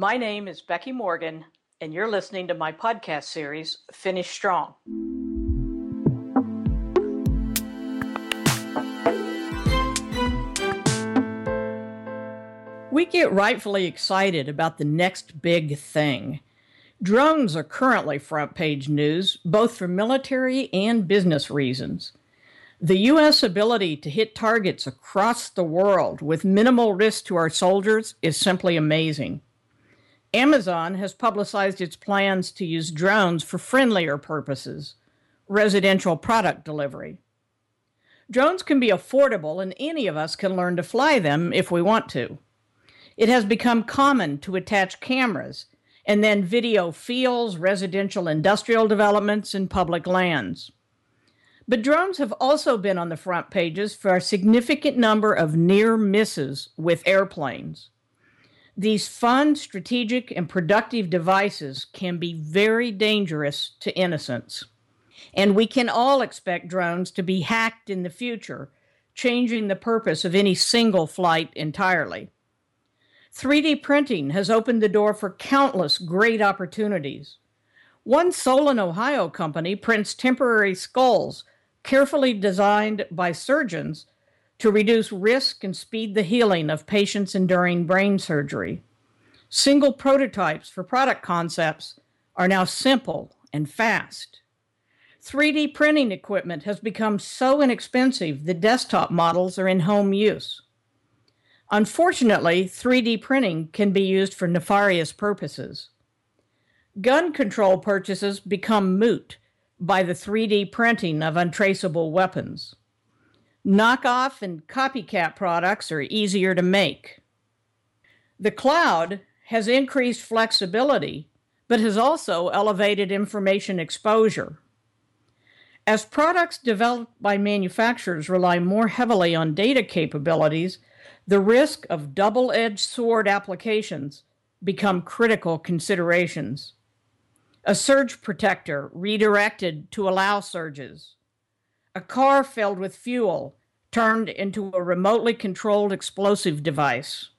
My name is Becky Morgan, and you're listening to my podcast series, Finish Strong. We get rightfully excited about the next big thing. Drones are currently front page news, both for military and business reasons. The U.S. ability to hit targets across the world with minimal risk to our soldiers is simply amazing. Amazon has publicized its plans to use drones for friendlier purposes, residential product delivery. Drones can be affordable, and any of us can learn to fly them if we want to. It has become common to attach cameras and then video fields, residential industrial developments, and public lands. But drones have also been on the front pages for a significant number of near misses with airplanes. These fun, strategic, and productive devices can be very dangerous to innocents. And we can all expect drones to be hacked in the future, changing the purpose of any single flight entirely. 3D printing has opened the door for countless great opportunities. One Solon, Ohio company prints temporary skulls carefully designed by surgeons to reduce risk and speed the healing of patients enduring brain surgery. Single prototypes for product concepts are now simple and fast. 3D printing equipment has become so inexpensive the desktop models are in home use. Unfortunately, 3D printing can be used for nefarious purposes. Gun control purchases become moot by the 3D printing of untraceable weapons. Knockoff and copycat products are easier to make. The cloud has increased flexibility, but has also elevated information exposure. As products developed by manufacturers rely more heavily on data capabilities, the risk of double edged sword applications become critical considerations. A surge protector redirected to allow surges. A car filled with fuel turned into a remotely controlled explosive device.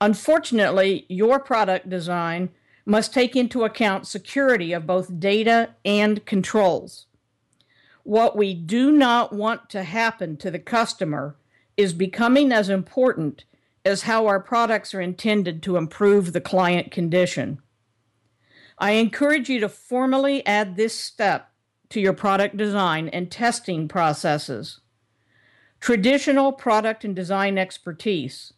Unfortunately, your product design must take into account security of both data and controls. What we do not want to happen to the customer is becoming as important as how our products are intended to improve the client condition. I encourage you to formally add this step to your product design and testing processes. Traditional product and design expertise,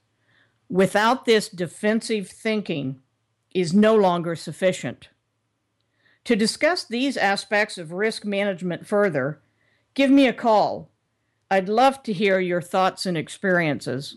without this defensive thinking, is no longer sufficient. To discuss these aspects of risk management further, give me a call I'd love to hear your thoughts and experiences.